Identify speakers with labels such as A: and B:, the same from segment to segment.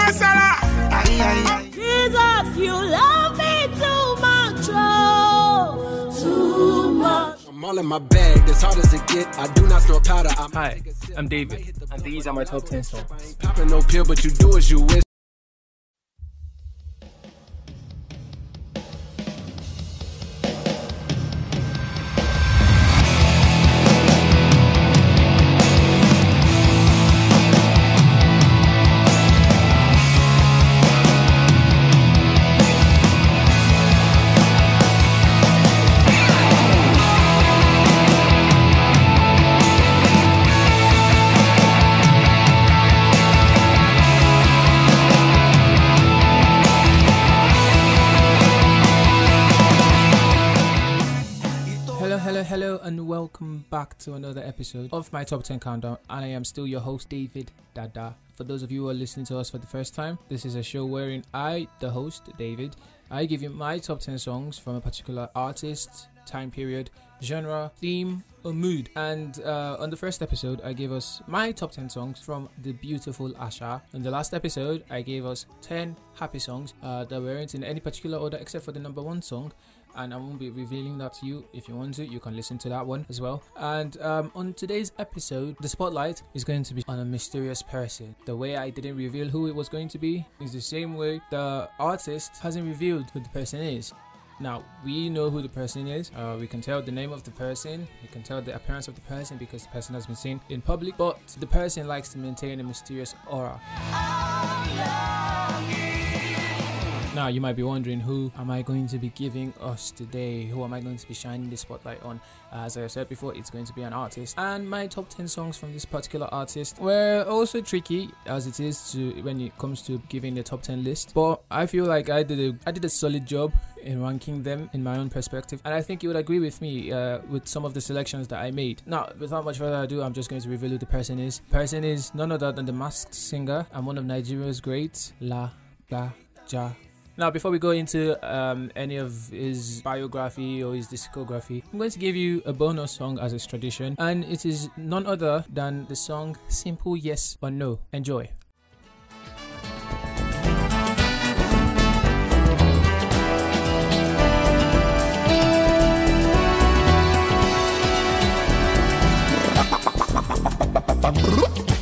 A: my Salah. Aye, aye, aye.
B: Jesus, you love me too much. Oh. Too much.
C: I'm all in my bag, as hard as it get. I do not snort powder. I'm
D: Hi, I'm David, and these are my top 10 songs.
C: popping no pill, but you do as you wish.
D: Back to another episode of my top 10 countdown. And I am still your host, David Dada. For those of you who are listening to us for the first time, this is a show wherein I, the host, David, I give you my top 10 songs from a particular artist, time period, genre, theme, or mood. And uh, on the first episode, I gave us my top 10 songs from the beautiful Asha. In the last episode, I gave us 10 happy songs uh, that weren't in any particular order except for the number one song and I won't be revealing that to you. If you want to, you can listen to that one as well. And um, on today's episode, the spotlight is going to be on a mysterious person. The way I didn't reveal who it was going to be is the same way the artist hasn't revealed who the person is. Now we know who the person is. Uh, we can tell the name of the person. We can tell the appearance of the person because the person has been seen in public. But the person likes to maintain a mysterious aura. Now you might be wondering who am I going to be giving us today? Who am I going to be shining the spotlight on? As I said before, it's going to be an artist, and my top 10 songs from this particular artist were also tricky as it is to when it comes to giving the top 10 list. But I feel like I did a I did a solid job in ranking them in my own perspective, and I think you would agree with me uh, with some of the selections that I made. Now, without much further ado, I'm just going to reveal who the person is. Person is none other than the masked singer and one of Nigeria's greats, La Ga Ja now, before we go into um, any of his biography or his discography, I'm going to give you a bonus song as is tradition, and it is none other than the song Simple Yes or No. Enjoy.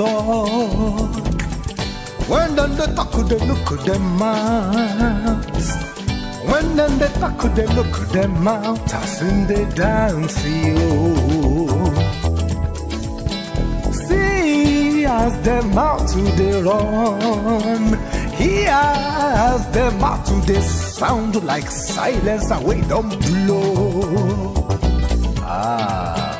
A: talk, when then they talk, they look at them mouths. When then they talk, they look at them mouths, as in they dance, you. See as them out to the run. He has them out to the sound like silence away don't blow. Ah.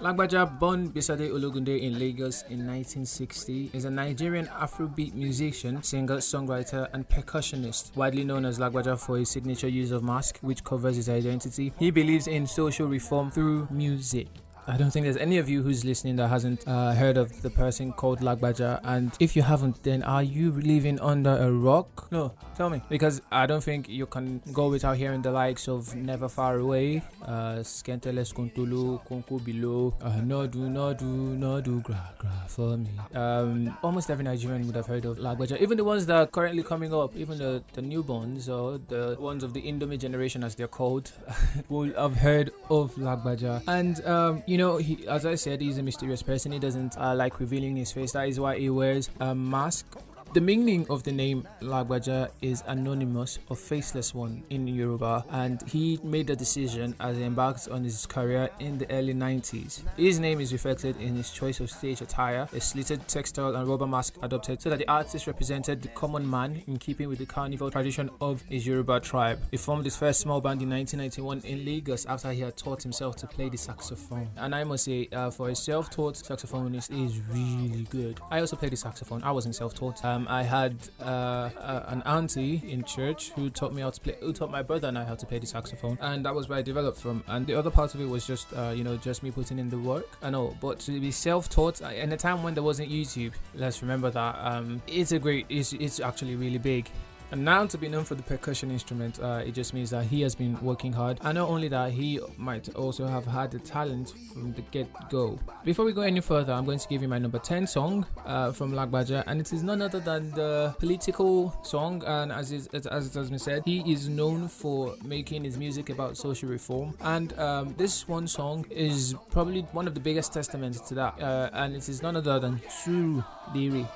D: Lagbaja, born Bisade Ologunde in Lagos in 1960, is a Nigerian Afrobeat musician, singer, songwriter, and percussionist. Widely known as Lagbaja for his signature use of mask, which covers his identity. He believes in social reform through music. I don't think there's any of you who's listening that hasn't uh, heard of the person called Lagbaja. And if you haven't, then are you living under a rock? No, tell me. Because I don't think you can go without hearing the likes of Never Far Away, uh, Skenteles Kuntulu, Konko Below, uh, Nodu, Nodu, Nodu, Gra, Gra for me. Um, almost every Nigerian would have heard of Lagbaja. Even the ones that are currently coming up, even the, the newborns or the ones of the Indomie generation as they're called, will have heard of Lagbaja. And, um, you know, he, as I said, he's a mysterious person. He doesn't uh, like revealing his face. That is why he wears a mask The meaning of the name Lagbaja is anonymous or faceless one in Yoruba, and he made the decision as he embarked on his career in the early 90s. His name is reflected in his choice of stage attire, a slitted textile and rubber mask adopted so that the artist represented the common man in keeping with the carnival tradition of his Yoruba tribe. He formed his first small band in 1991 in Lagos after he had taught himself to play the saxophone. And I must say, uh, for a self-taught saxophonist, he is really good. I also played the saxophone. I wasn't self-taught. Um, I had uh, uh, an auntie in church who taught me how to play, who taught my brother and I how to play the saxophone, and that was where I developed from. And the other part of it was just, uh, you know, just me putting in the work. I know, but to be self-taught in a time when there wasn't YouTube, let's remember that um, it's a great, it's, it's actually really big. And now to be known for the percussion instrument, uh, it just means that he has been working hard. And not only that, he might also have had the talent from the get-go. Before we go any further, I'm going to give you my number 10 song uh, from Lagbaja, and it is none other than the political song. And as it, as it has been said, he is known for making his music about social reform. And um, this one song is probably one of the biggest testaments to that. Uh, and it is none other than Suru Lere.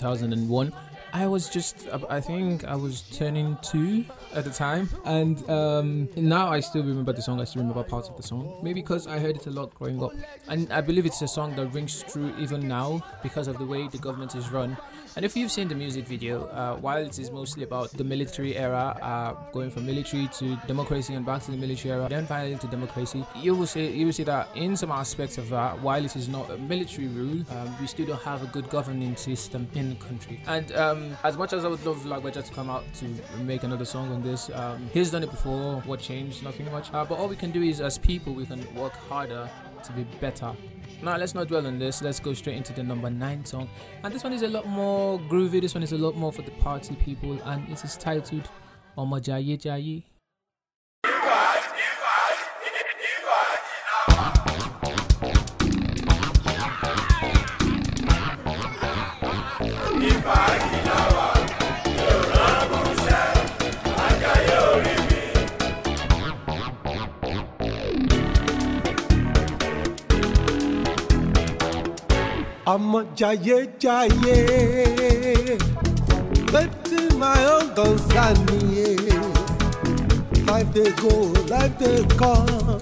D: 2001. I was just, I think I was turning two at the time, and um, now I still remember the song. I still remember parts of the song, maybe because I heard it a lot growing up, and I believe it's a song that rings true even now because of the way the government is run. And if you've seen the music video, uh, while it is mostly about the military era, uh, going from military to democracy and back to the military era, then finally to democracy, you will see you will see that in some aspects of that, while it is not a military rule, um, we still don't have a good governing system in the country. And um, as much as I would love Lagbaja to come out to make another song on this, um, he's done it before. What changed? Nothing much. Uh, but all we can do is, as people, we can work harder to be better. Now let's not dwell on this. Let's go straight into the number nine song, and this one is a lot more groovy. This one is a lot more for the party people, and it is titled "Omojaye Jaye."
A: Ọmọ jayé jayé wetin my own me life they go life they come.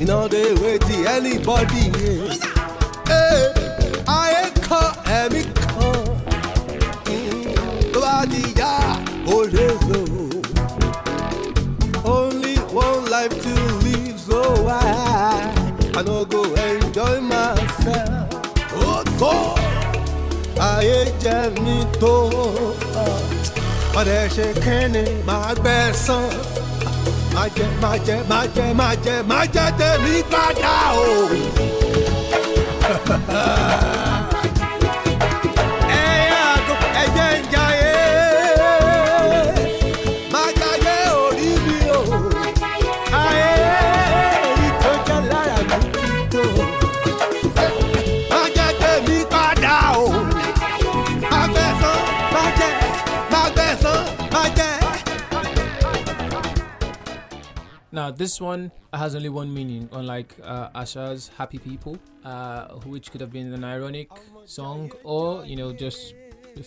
A: E no they wait till anybody Hey, ẹ̀mí kan tó bá di yá ó lè so only one life to live so I I no go enjoy myself. Ó tó ayé jẹ mí tó ọ̀dẹ̀ ṣe kẹ́ni máa gbẹ̀san. Má jẹ má jẹ má jẹ má jẹ má jẹ tèmi padà o.
D: Now, this one has only one meaning, unlike uh, Asha's Happy People, uh, which could have been an ironic song or, you know, just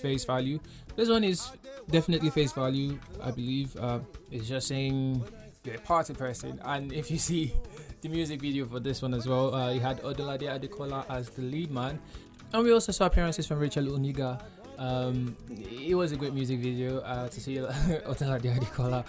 D: face value. This one is definitely face value, I believe. Uh, it's just saying yeah, party person. And if you see the music video for this one as well, uh, he had Odunlade Adekola as the lead man, and we also saw appearances from Rachel Oniga. Um, it was a great music video uh, to see Odunlade Adekola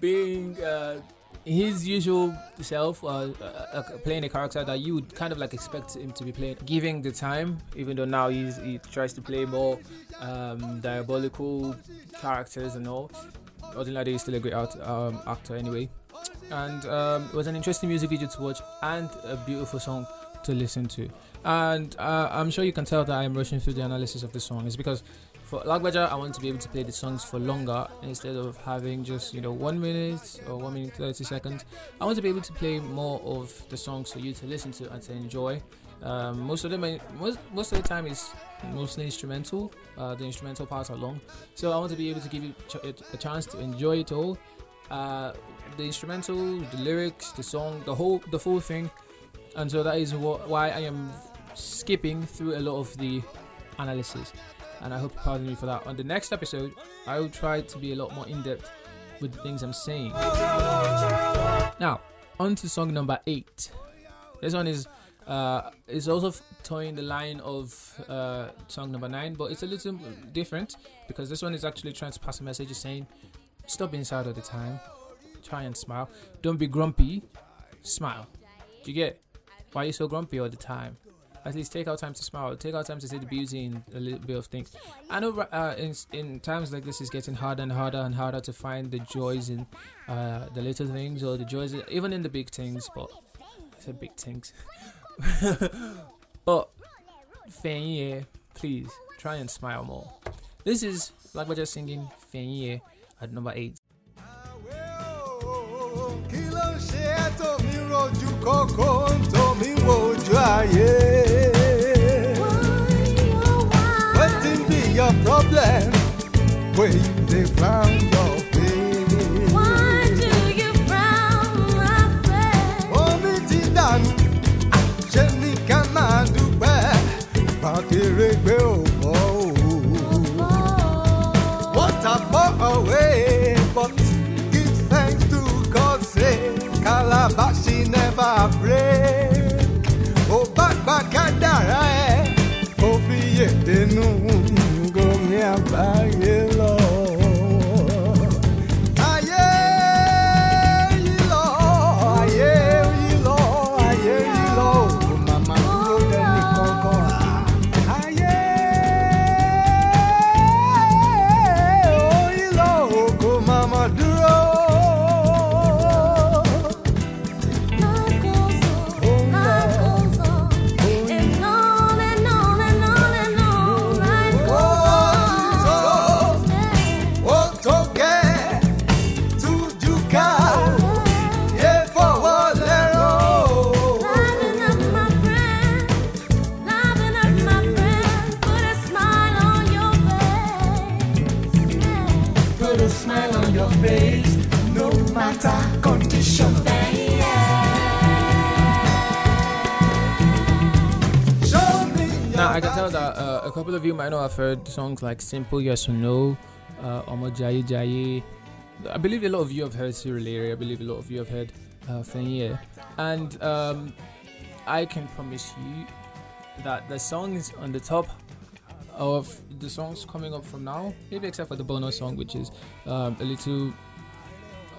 D: being. Uh, his usual self, uh, uh, playing a character that you would kind of like expect him to be playing, giving the time, even though now he's, he tries to play more um, diabolical characters and all. Odunlade is still a great out, um, actor anyway. And um, it was an interesting music video to watch and a beautiful song to listen to. And uh, I'm sure you can tell that I'm rushing through the analysis of the song. It's because for Lagbaja, I want to be able to play the songs for longer instead of having just you know one minute or one minute thirty seconds. I want to be able to play more of the songs for you to listen to and to enjoy. Um, most of them, most most of the time is mostly instrumental. Uh, the instrumental parts are long, so I want to be able to give you a chance to enjoy it all. Uh, the instrumental, the lyrics, the song, the whole, the full thing, and so that is what, why I am skipping through a lot of the analysis and I hope you pardon me for that. On the next episode, I will try to be a lot more in depth with the things I'm saying. Now, on to song number eight. This one is uh, is also toying the line of uh, song number nine, but it's a little different because this one is actually trying to pass a message saying, "Stop being sad all the time. Try and smile. Don't be grumpy. Smile." Do you get? Why are you so grumpy all the time? At least take out time to smile take out time to see the beauty in a little bit of things. I know uh, in, in times like this it's getting harder and harder and harder to find the joys in uh, the little things or the joys even in the big things but I said big things. But Fenye, please try and smile more. This is like we're just singing Fenye at number 8
A: kí ló ń ṣe ẹ́ tó mi rojú kókó tó mi. Wey you dey frown your face? Omi ti dànù, ṣé ní ká máa dúpẹ́? Bàtẹ́rẹ́ gbé òbọ̀ o. Water pour away, but give thanks to God say Calabash she never break.
B: Your face, no matter condition.
D: Now I can tell that uh, a couple of you might not have heard songs like "Simple Yes or No," uh, "Omo Jaye Jaye." I believe a lot of you have heard Suru Lere. I believe a lot of you have heard uh, Fenye. and um, I can promise you that the songs on the top of the songs coming up from now, maybe except for the bonus song, which is um, a little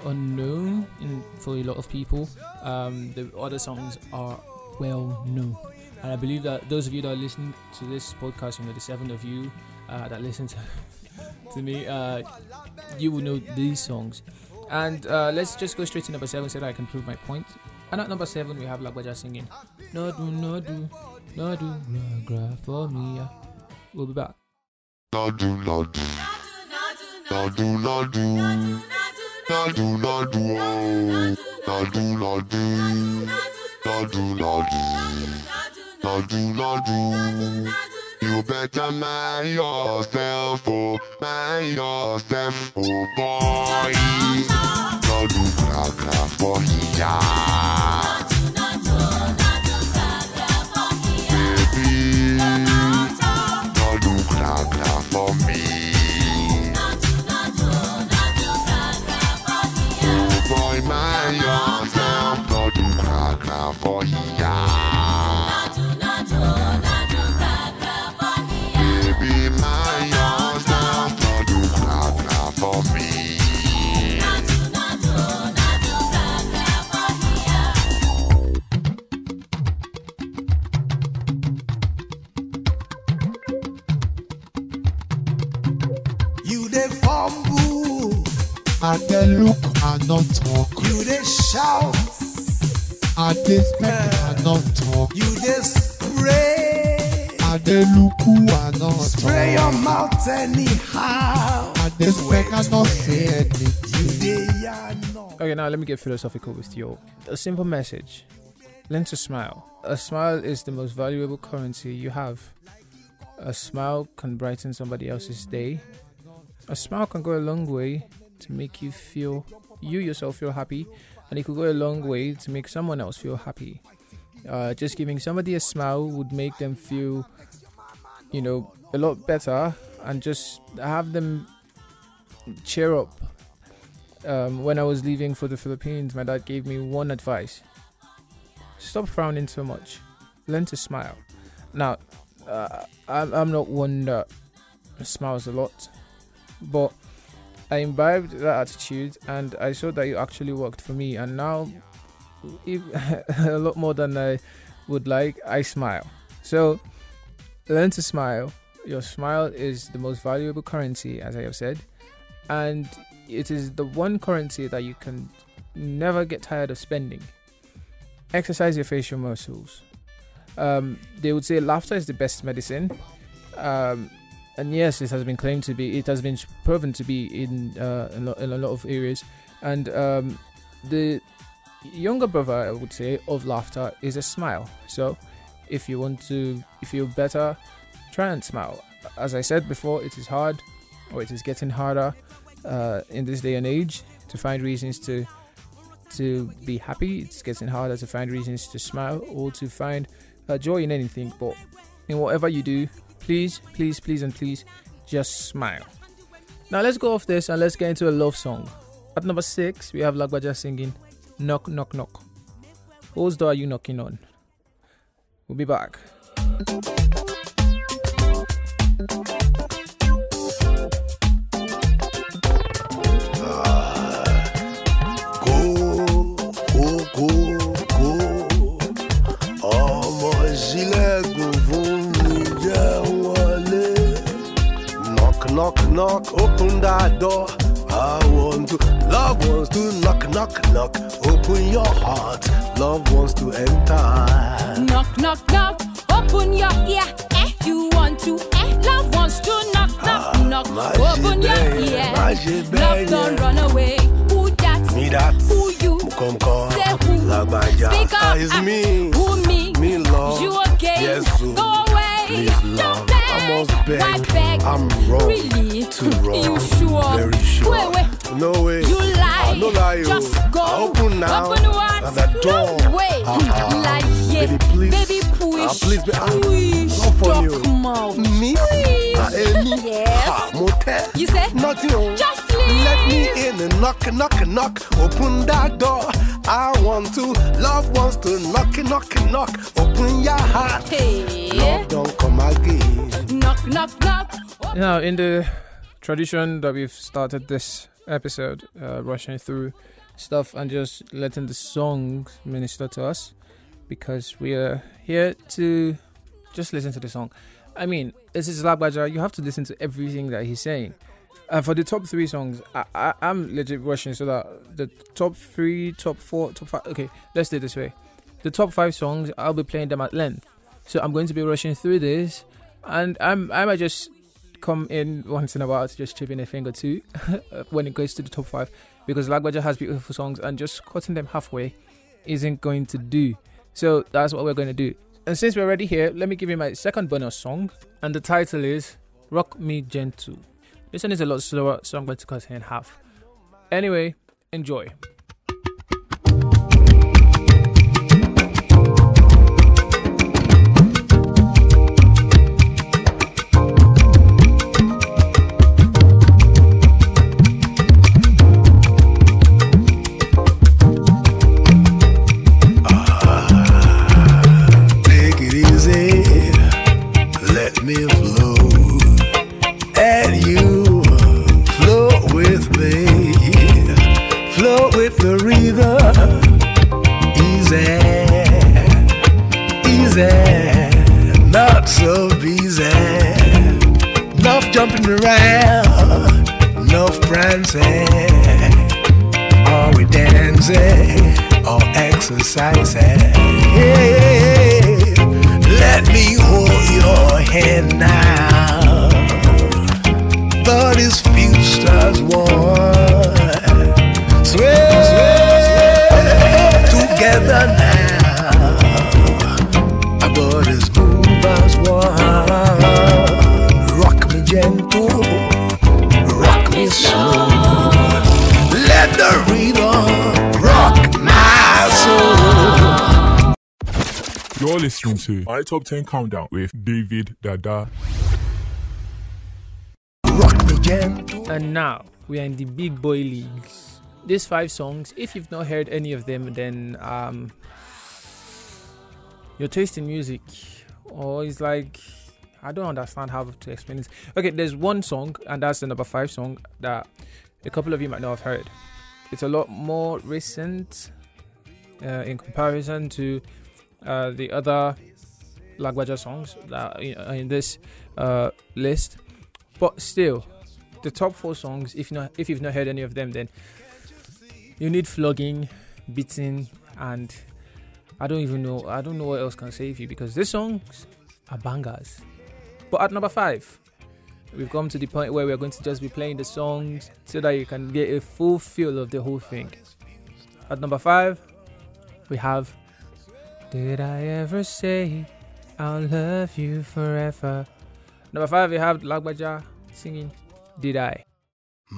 D: unknown in, for a lot of people. Um, the other songs are well known. And I believe that those of you that are listening to this podcast, you know, the seven of you uh, that listen to, to me, uh, you will know these songs. And uh, let's just go straight to number seven so that I can prove my point. And at number seven, we have Lagbaja singing, No do, no do, no do, gra gra for me. Yeah." We'll be back.
E: Oh. You better mind yourself, oh, mind yourself, oh boy. Nadu gra gra for ya,
D: let me get philosophical with you. A simple message learn to smile. A smile is the most valuable currency you have. A smile can brighten somebody else's day. A smile can go a long way to make you feel, you yourself feel happy, and it could go a long way to make someone else feel happy. Uh, just giving somebody a smile would make them feel, you know, a lot better and just have them cheer up um, when I was leaving for the Philippines, my dad gave me one advice: stop frowning so much, learn to smile. Now, uh, I'm not one that smiles a lot, but I imbibed that attitude, and I saw that it actually worked for me. And now, if, a lot more than I would like, I smile. So, learn to smile. Your smile is the most valuable currency, as I have said, and it is the one currency that you can never get tired of spending. Exercise your facial muscles. Um, they would say laughter is the best medicine. Um, and yes, it has been claimed to be, it has been proven to be in, uh, in, lo- in a lot of areas. And um, the younger brother, I would say, of laughter is a smile. So if you want to, you're better, try and smile. As I said before, it is hard, or it is getting harder uh, in this day and age to find reasons to to be happy. It's getting harder to find reasons to smile or to find uh, joy in anything. But in whatever you do, please, please, please, and please, just smile. Now let's go off this and let's get into a love song. At number six, we have Lagbaja singing "Knock, Knock, Knock." Whose door are you knocking on? We'll be back.
A: Door. I want to, love wants to knock knock knock. Open your heart, love wants to enter.
B: Knock, knock, knock. Open your ear. Eh, you want to. Eh, love wants to knock, knock, knock.
A: má ṣe
B: Open your ear. Love don't run away. Who that?
A: Me that,
B: Who you?
A: Mukomko,
B: Say who?
A: Lagbaja,
B: Speak up.
A: Ah, it's
B: Ah,
A: me.
B: Who me?
A: Me love.
B: You okay?
A: Yes, so.
B: Go away.
A: Please,
B: Don't
A: love.
B: beg.
A: I must beg.
B: Why beg?
A: I'm wrong.
B: Really?
A: Too wrong.
B: You sure?
A: Very sure.
B: Wait, wait.
A: No way.
B: You lie.
A: I no lie. oh.
B: Just go.
A: I open now.
B: Open what?
A: At the door.
B: No way.
A: Ah,
B: like yeah.
A: Baby, please.
B: Baby, push.
A: Ah, please, be- ah,
B: push.
A: not funny,
B: Duck
A: oh.
B: mouth.
A: Me?
B: Push.
A: Ah, eh, me?
B: Yes.
A: Ah, mo tell.
B: You say?
A: Nothing.
B: Just leave.
A: Let me in and knock, knock, knock. Open that door. I want to. Love wants to knock, knock, knock. Open your heart.
B: Hey.
A: Love don't come again.
B: Knock, knock, knock.
D: Now, in the tradition that we've started this episode, uh, rushing through stuff and just letting the songs minister to us because we are here to just listen to the song. I mean, this is Lagbaja, you have to listen to everything that he's saying. Uh, for the top three songs, I, I, I'm legit rushing so that the top three, top four, top five. Okay, let's do it this way. The top five songs, I'll be playing them at length. So I'm going to be rushing through this, and I'm I might just come in once in a while to just chip in a thing or two when it goes to the top five because Lagbaja has beautiful songs and just cutting them halfway isn't going to do. So that's what we're going to do. And since we're already here, let me give you my second bonus song, and the title is Rock Me Gentle. This one is a lot slower, so I'm going to cut it in half. Anyway, enjoy.
F: Listening to My Top 10 Countdown with David Dada.
G: Rock me gentle.
D: And now we are in the big boy leagues. These five songs, if you've not heard any of them, then um, your taste in music, or it's like I don't understand how to explain this. Okay, there's one song, and that's the number five song that a couple of you might not have heard. It's a lot more recent uh, in comparison to uh, the other Lagbaja songs that are in this uh, list, but still, the top four songs. If not, if you've not heard any of them, then you need flogging, beating, and I don't even know. I don't know what else can save you because these songs are bangers. But at number five, we've come to the point where we're going to just be playing the songs so that you can get a full feel of the whole thing. At number five, we have Did I ever say I'll love you forever? Number five, we have Lagbaja singing Did I?
H: Es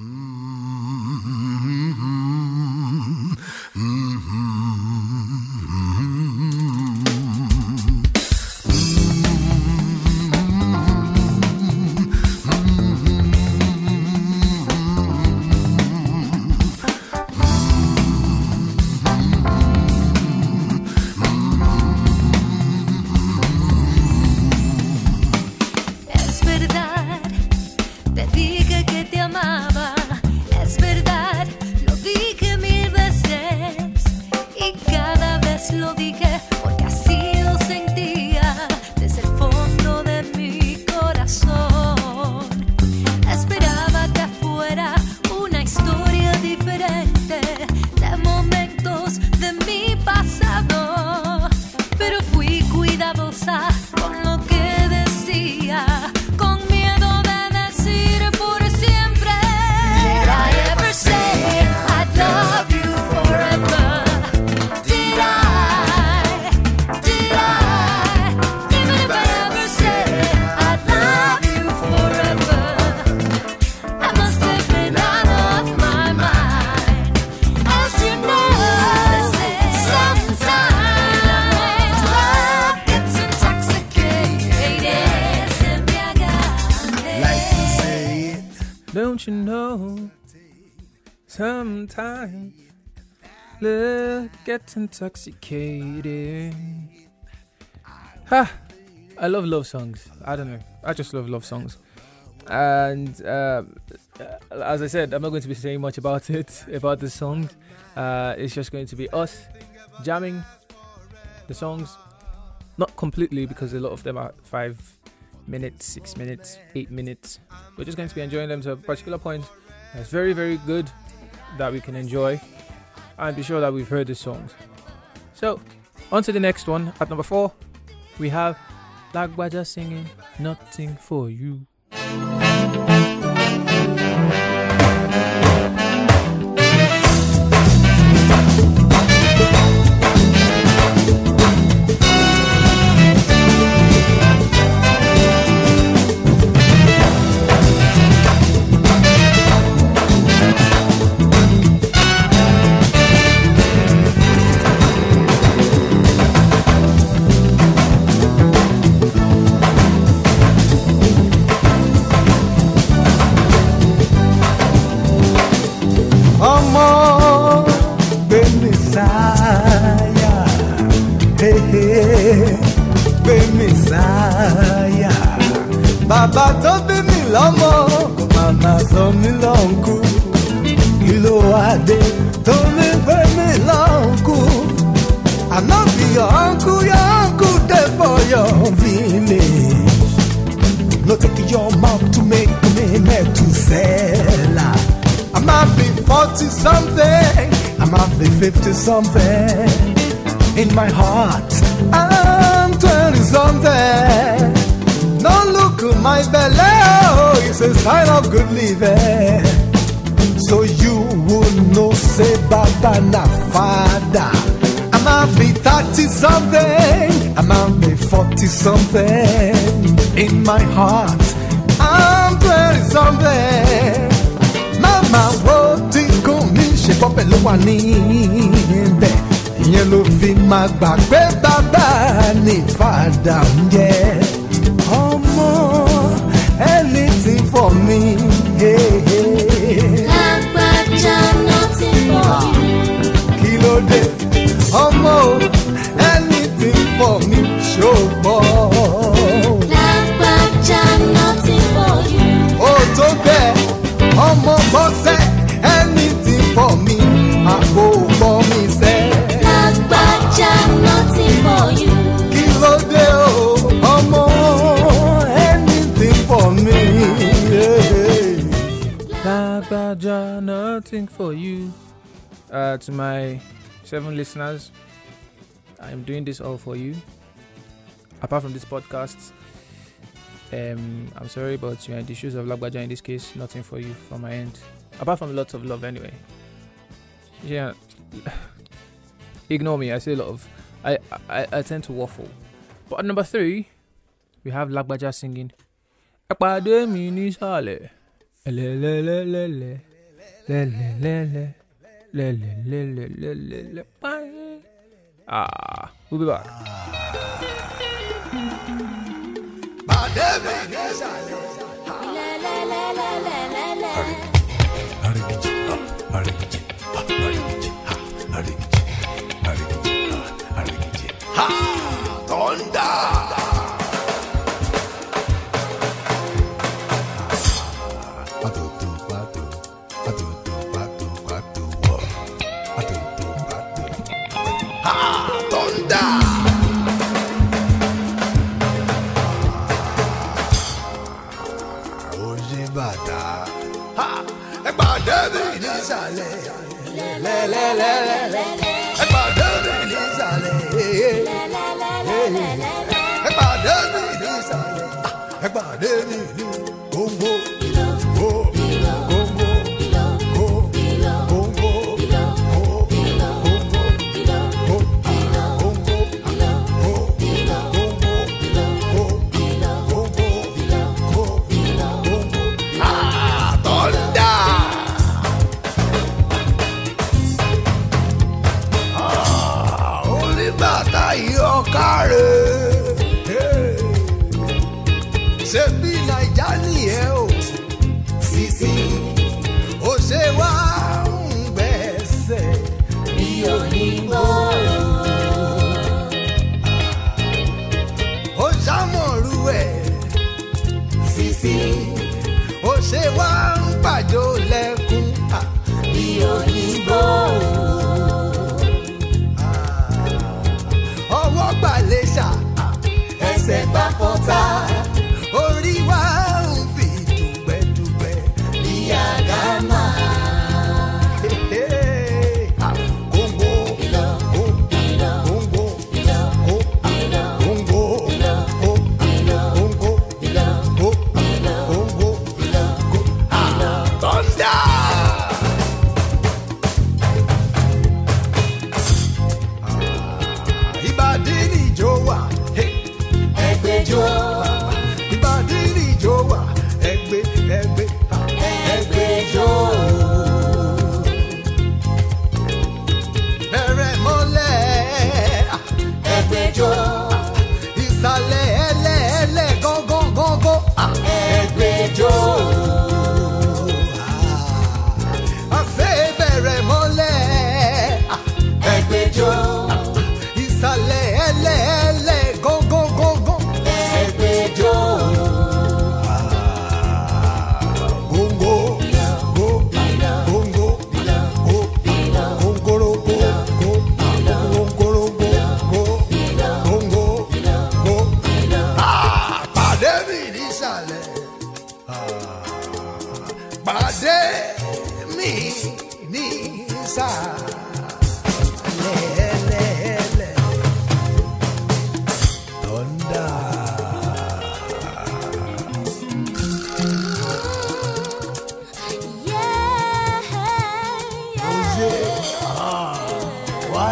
H: Sometimes love gets intoxicated.
D: Ha! I love love songs. I don't know. I just love love songs. And uh, as I said, I'm not going to be saying much about it, about the songs. Uh, it's just going to be us jamming the songs. Not completely because a lot of them are five minutes, six minutes, eight minutes. We're just going to be enjoying them to a particular point. It's very, very good that we can enjoy and be sure that we've heard the songs. So, on to the next one. At number four, we have Lagbaja singing Nothing for You.
A: Bàbá tó bí mi lọ́mọ kò má má sọ mí lọ́nkú kí ló Adé tó mi gbé mi be your uncle, your uncle dey for your village. No take your mouth to make me Methuselah. I might be 40 something, I might be 50 something. In my heart, I'm 20 something. At my belly, oh, it's a sign of good living. So you would know, say, Baba na father. I might be 30 something, I might be 40 something. In my heart, I'm 20 something. Mama wo ti kún mi ṣe pọ́ pẹ̀lú wa níbẹ̀. Ìyẹn ló fi máa gbà pé bàbá ní fàdà ń. For me. Hey, hey.
H: Lágbájá nothing for ah, you.
A: Kí ló dé? Ọmọ anything for me
D: ṣògbọ́n. Uh, to my seven listeners, I'm doing this all for you. Apart from this podcast, um, I'm sorry, but you're in the shoes of Lagbaja in this case. Nothing for you from my end. Apart from lots of love, anyway. Yeah. Ignore me. I say a lot of. I, I I tend to waffle. But at number three, we have Lagbaja singing. Ẹ̀pàdé mi Le le le le le le le. Bye. Ah, we'll be back.
H: Ha!
A: Thunder! Lẹ́lẹ́lẹ́lẹ́lẹ́. Ẹ pàdé mi nísàlẹ̀. Ẹ pàdé mi nísàlẹ̀. Ẹ pàdé mi ní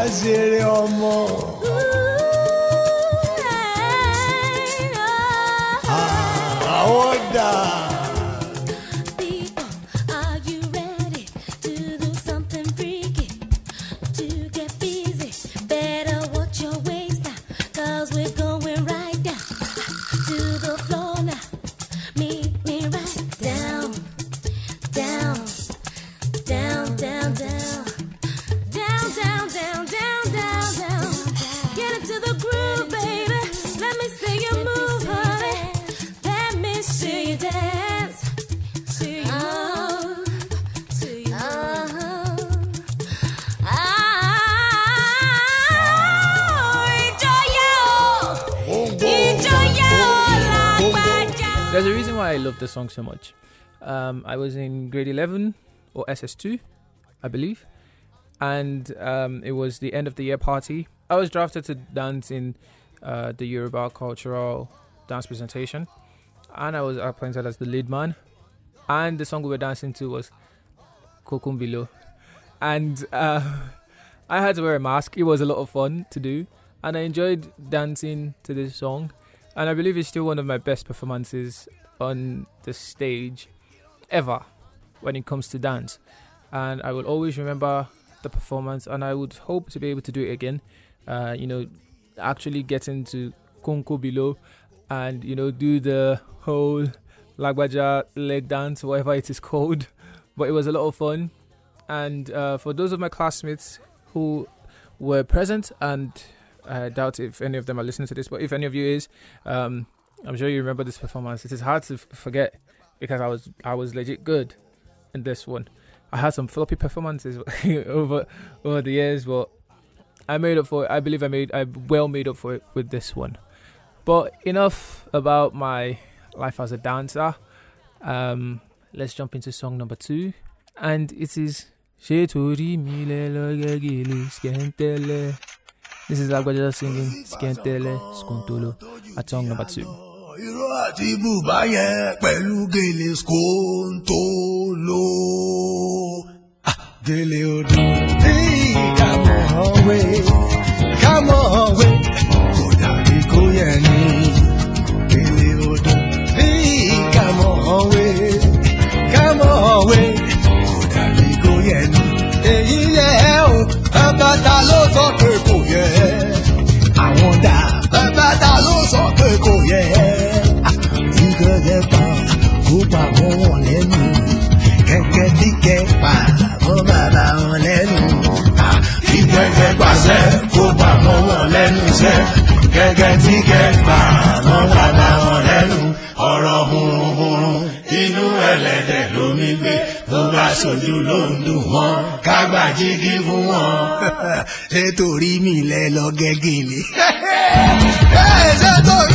A: àṣeré ọmọ.
H: Ah,
D: àwọn dáa. Song so much. Um, I was in grade 11 or SS2, I believe, and um, it was the end of the year party. I was drafted to dance in uh, the Yoruba cultural dance presentation, and I was appointed as the lead man. And the song we were dancing to was Kokumbilo, and uh, I had to wear a mask. It was a lot of fun to do, and I enjoyed dancing to this song. And I believe it's still one of my best performances on the stage ever when it comes to dance. And I will always remember the performance, and I would hope to be able to do it again. Uh, you know, actually get into Konko below and, you know, do the whole Lagbaja leg dance, whatever it is called. But it was a lot of fun. And uh, for those of my classmates who were present, and I doubt if any of them are listening to this, but if any of you is, um, I'm sure you remember this performance. It is hard to forget because I was I was legit good in this one. I had some floppy performances over over the years, but I made up for it. I believe I made I well made up for it with this one. But enough about my life as a dancer. Um, let's jump into song number two, and it is. This is Lagbaja singing "Skẹ́ńtẹ́lẹ́ Skontolo" at song number two.
A: Irọ́ àti bùbá yẹn pẹ̀lú gèlè skóńtóló. Ah, Gèlè odò tí kàmọ́ ọ̀wé kàmọ́ ọ̀wé kò dàbí kó yẹ ní. Gèlè odò tí kàmọ́ ọ̀wé kàmọ́ ọ̀wé sẹ́ kẹ̀kẹ́ tí kẹ́ pa wọ́n bàbá wọn lẹ́nu ọ̀rọ̀ hurunhurun inú ẹlẹ́dẹ̀ lómi gbé tó bá ṣojú ló ń dùn wọ́n kágbá jígí fún wọn. ṣé torí mi lẹ lọ gẹ́gẹ́lé. ṣé torí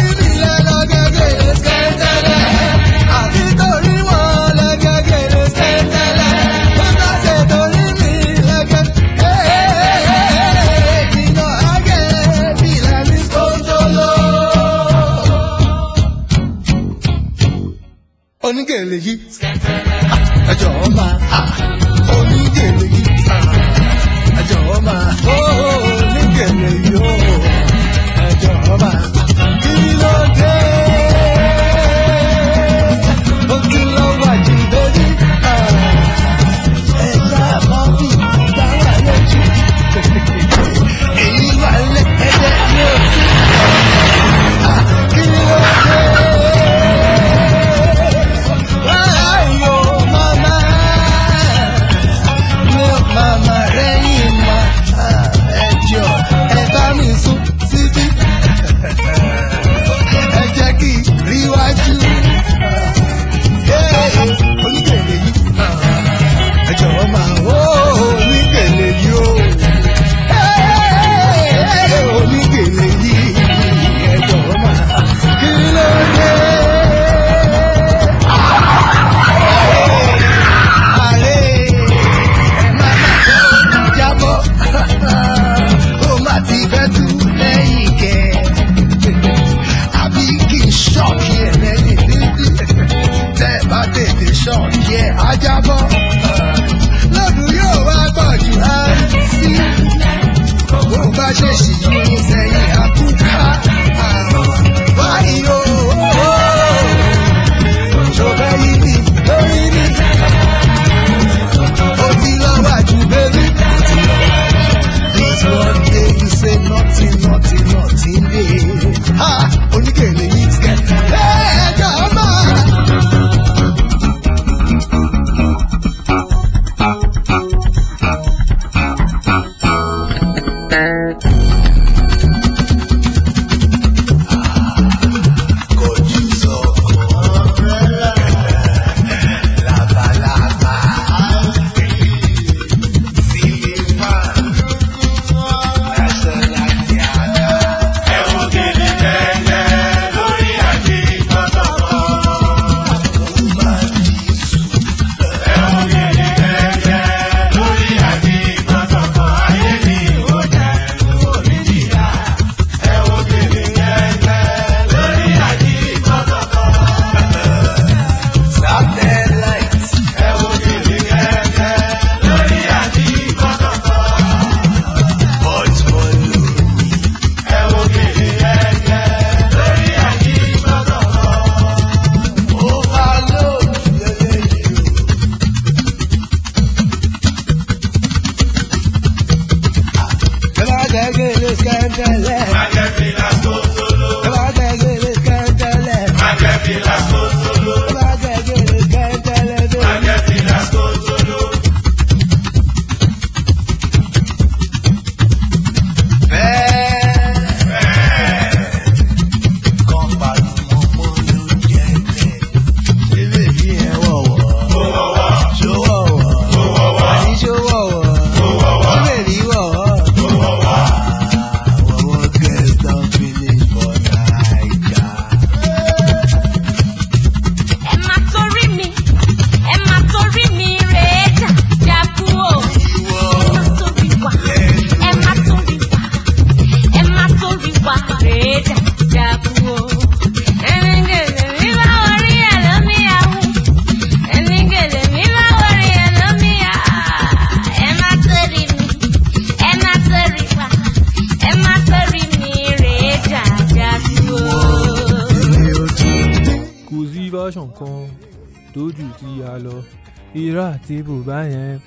D: irọ́ àti bùbá yẹn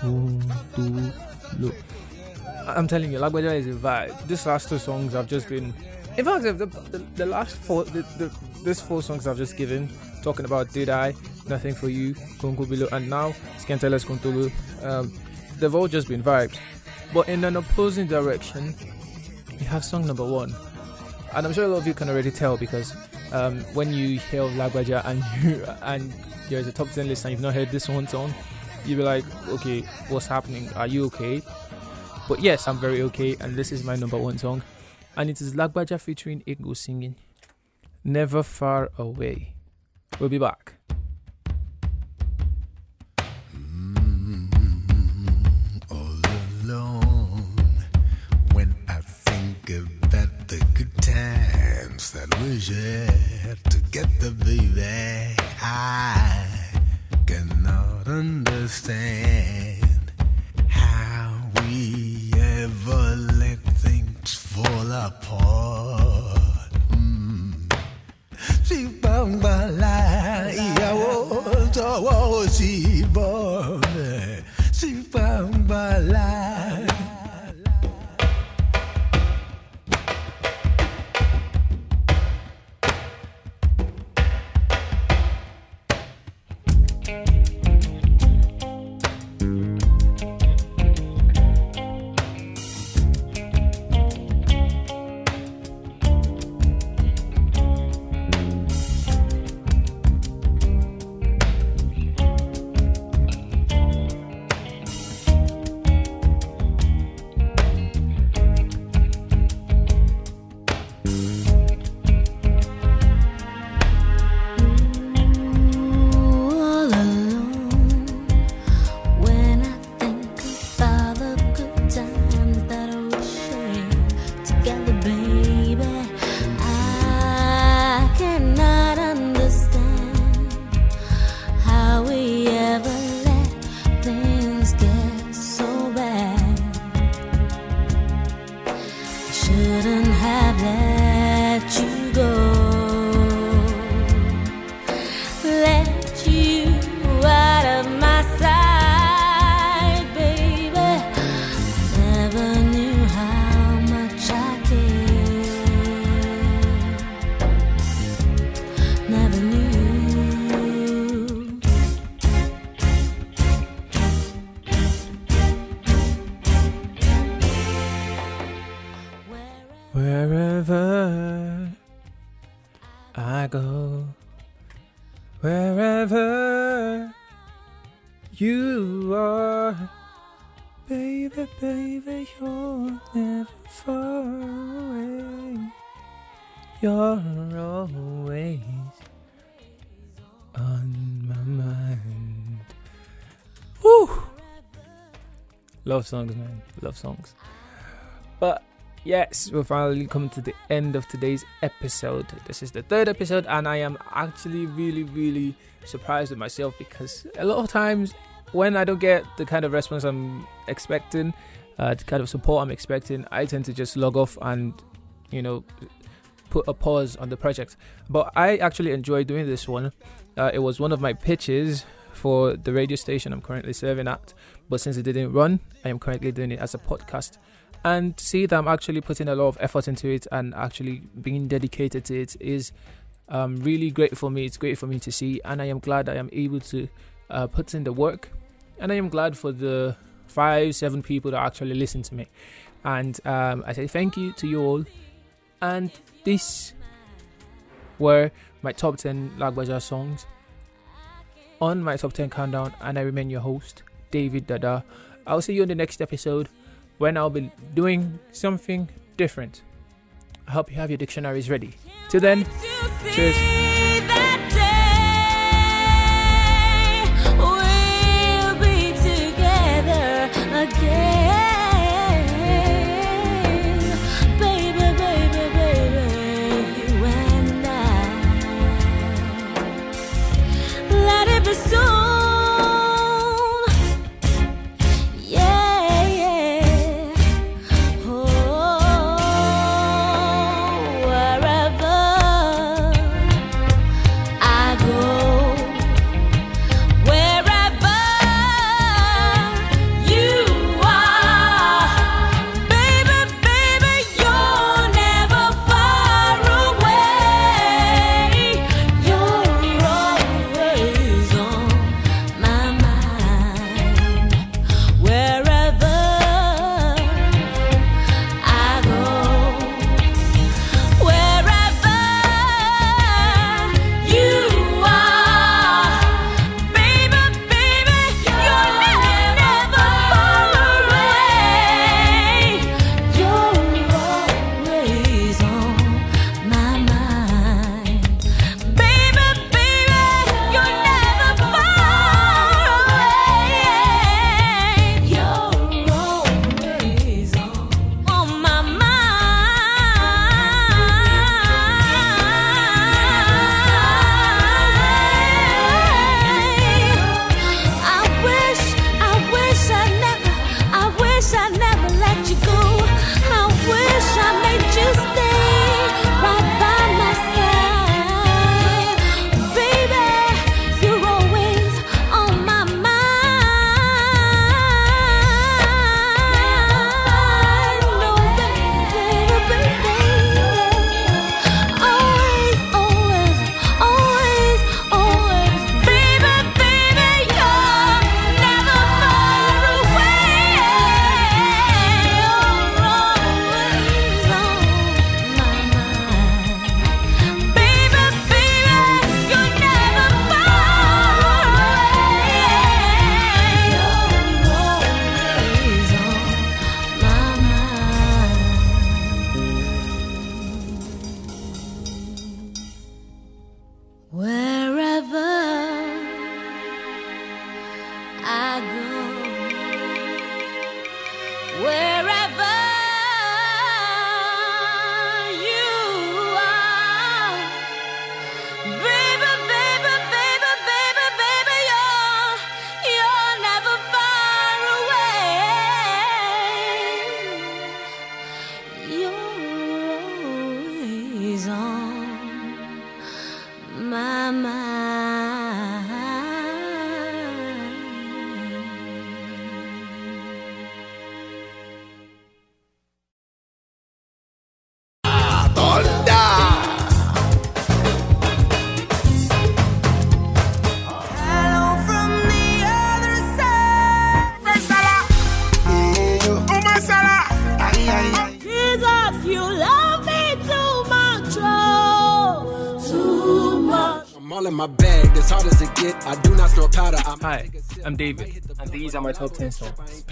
D: tó lò. I'm telling you, Lagbaja is a vibe. These last two songs I've just been. In fact, the, the, the last four, the, the, these four songs I've just given, talking about Did I, Nothing for You, Konko Below, and now Scanteles Kontolu, um, they've all just been vibes. But in an opposing direction, we have song number one. And I'm sure a lot of you can already tell because um, when you hear of Lagbaja and you and there's a top 10 list and you've not heard this one song, you'll be like, okay, what's happening? Are you okay? But yes, I'm very okay, and this is my number one song. And it is Lagbaja featuring Ego singing Never Far Away. We'll be back.
A: Mm-hmm. think about the good times that we shared together, baby. I understand
H: shouldn't have left. Love songs, man. Love songs. But yes, we're finally coming to the end of today's episode. This is the third episode, and I am actually really, really surprised with myself because a lot of times when I don't get the kind of response I'm expecting, uh, the kind of support I'm expecting, I tend to just log off and, you know, put a pause on the project. But I actually enjoy doing this one. Uh, it was one of my pitches for the radio station I'm currently serving at, but since it didn't run, I am currently doing it as a podcast. And to see that I'm actually putting a lot of effort into it and actually being dedicated to it is um, really great for me. It's great for me to see, and I am glad I am able to uh, put in the work. And I am glad for the five, seven people that actually listen to me. And um, I say thank you to you all. And this were my top 10 Lagbaja songs on my top 10 countdown. And I remain your host, David Dada. I'll see you in the next episode when I'll be doing something different. I hope you have your dictionaries ready. Till then, cheers.
C: I'm
D: David, and these are my top 10 songs.